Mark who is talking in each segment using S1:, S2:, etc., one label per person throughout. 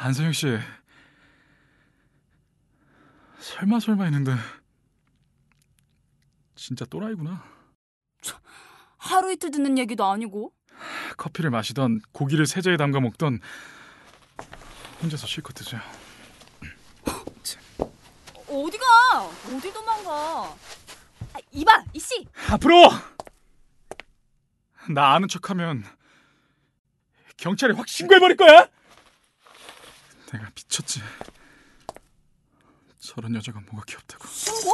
S1: 안서영 씨. 설마 설마 했는데 진짜 또라이구나.
S2: 하루 이틀 듣는 얘기도 아니고.
S1: 커피를 마시던 고기를 세제에 담가 먹던 혼자서 실컷 드세요.
S2: 어디가? 어디 도망가? 아, 이봐, 이씨.
S1: 앞으로 나 아는 척하면 경찰에 확 신고해 버릴 거야. 미쳤지. 저런 여자가 뭐가 귀엽다고.
S2: 신고?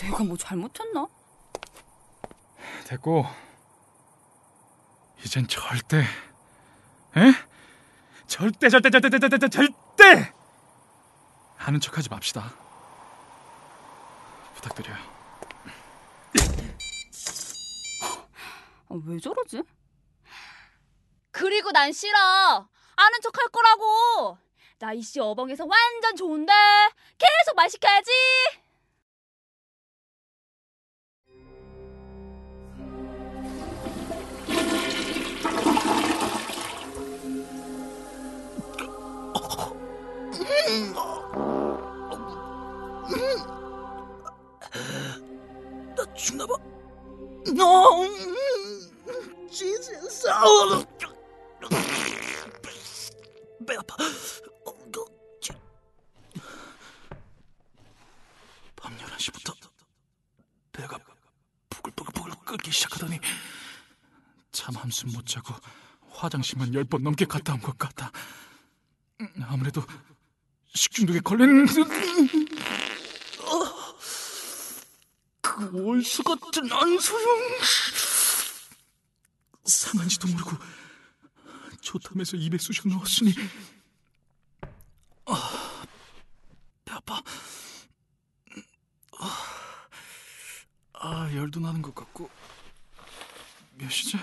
S2: 내가 뭐 잘못했나?
S1: 됐고 이젠 절대 에? 절대 절대 절대 절대 절대 절대 아는 척하지 맙시다. 부탁드려요.
S2: 아, 왜 저러지? 그리고 난 싫어. 아는 척 할 거라고. 나 이씨 어벙에서 완전 좋은데 계속 말 시켜야지.
S3: 나 죽나 봐. 너 Jesus. 배 아파. 시작하더니
S1: 잠 한숨 못 자고 화장실만 열 번 넘게 갔다 온 것 같다. 음, 아무래도 식중독에 걸린
S3: 그 원수 같은 안소영.
S1: 상한지도 모르고 좋다면서 입에 쑤셔 넣었으니
S3: 아, 배 아파. 아,
S1: 아 열도 나는 것 같고 몇 시지?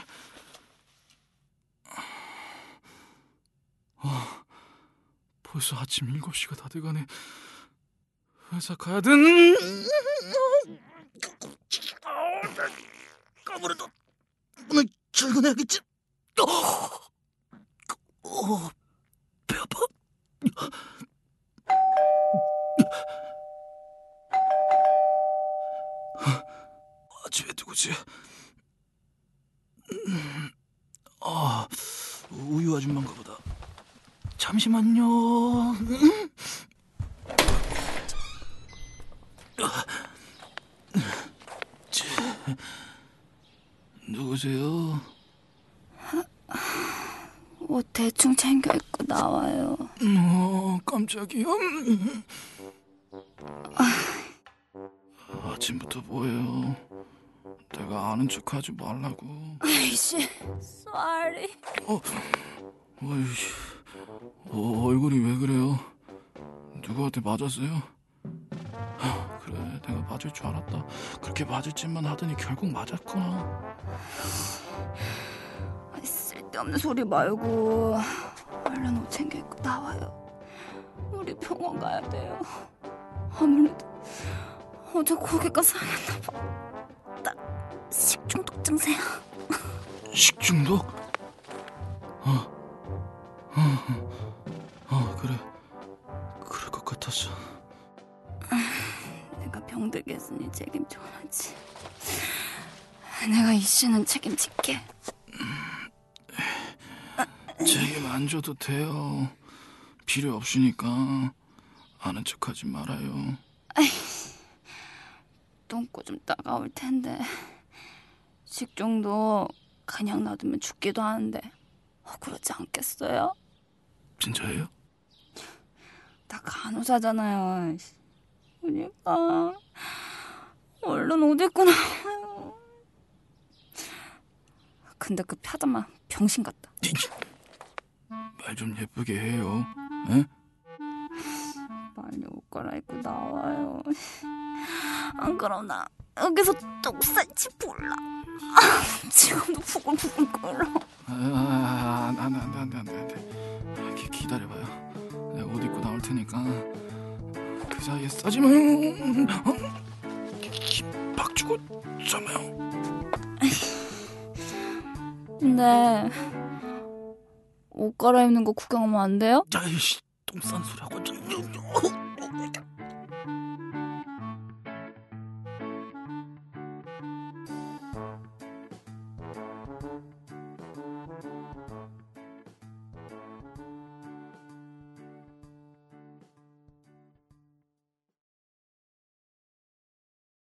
S1: 아 벌써 아침 7시가 다 돼가네 회사 가야 된
S3: 아무래도 오늘 출근해야겠지. 어, 어, 배 아파. 아직 왜 누구지? 음, 아, 우유 아줌마인가 보다. 잠시만요. 누구세요?
S2: 옷 대충 챙겨 입고 나와요.
S3: 어, 깜짝이야. 음. 아침부터 뭐예요? 내가 아는 척하지 말라고.
S2: 이씨, sorry.
S3: 어, 어이, 어, 얼굴이 왜 그래요? 누구한테 맞았어요? 하, 그래, 내가 맞을 줄 알았다. 그렇게 맞을 짓만 하더니 결국 맞았구나.
S2: 쓸데없는 소리 말고 얼른 옷 챙겨 입고 나와요. 우리 병원 가야 돼요. 아무래도 어제 고기가 상했나 봐. 나 식중독 증세야.
S3: 식중독? 어, 어, 어, 그래. 그럴 것 같았어.
S2: 내가 병들게 했으니 책임져야지. 내가 이씨는 책임질게.
S3: 책임 안 져도 돼요. 필요 없으니까 아는 척하지 말아요.
S2: 똥꼬 좀 따가울 텐데 식중독 그냥 놔두면 죽기도 하는데 억울하지 않겠어요?
S3: 진짜예요?
S2: 나 간호사잖아요. 그러니까 얼른 옷 입고 나와요. 근데 그 파자마 병신 같다.
S3: 말 좀 예쁘게 해요. 에?
S2: 빨리 옷 갈아입고 나와요. 안 그럼 나 여기서 볼라. 아, 지금도 부글부글 끓어.
S3: 아, 안, 안, 안, 안, 안, 안, 안 돼. 그 사이에 싸지면 어? 박 주고 잠아요.
S2: 근데 옷 갈아입는 거 구경하면 안 돼요?
S3: 아이씨 똥싼 소리 하고 좀-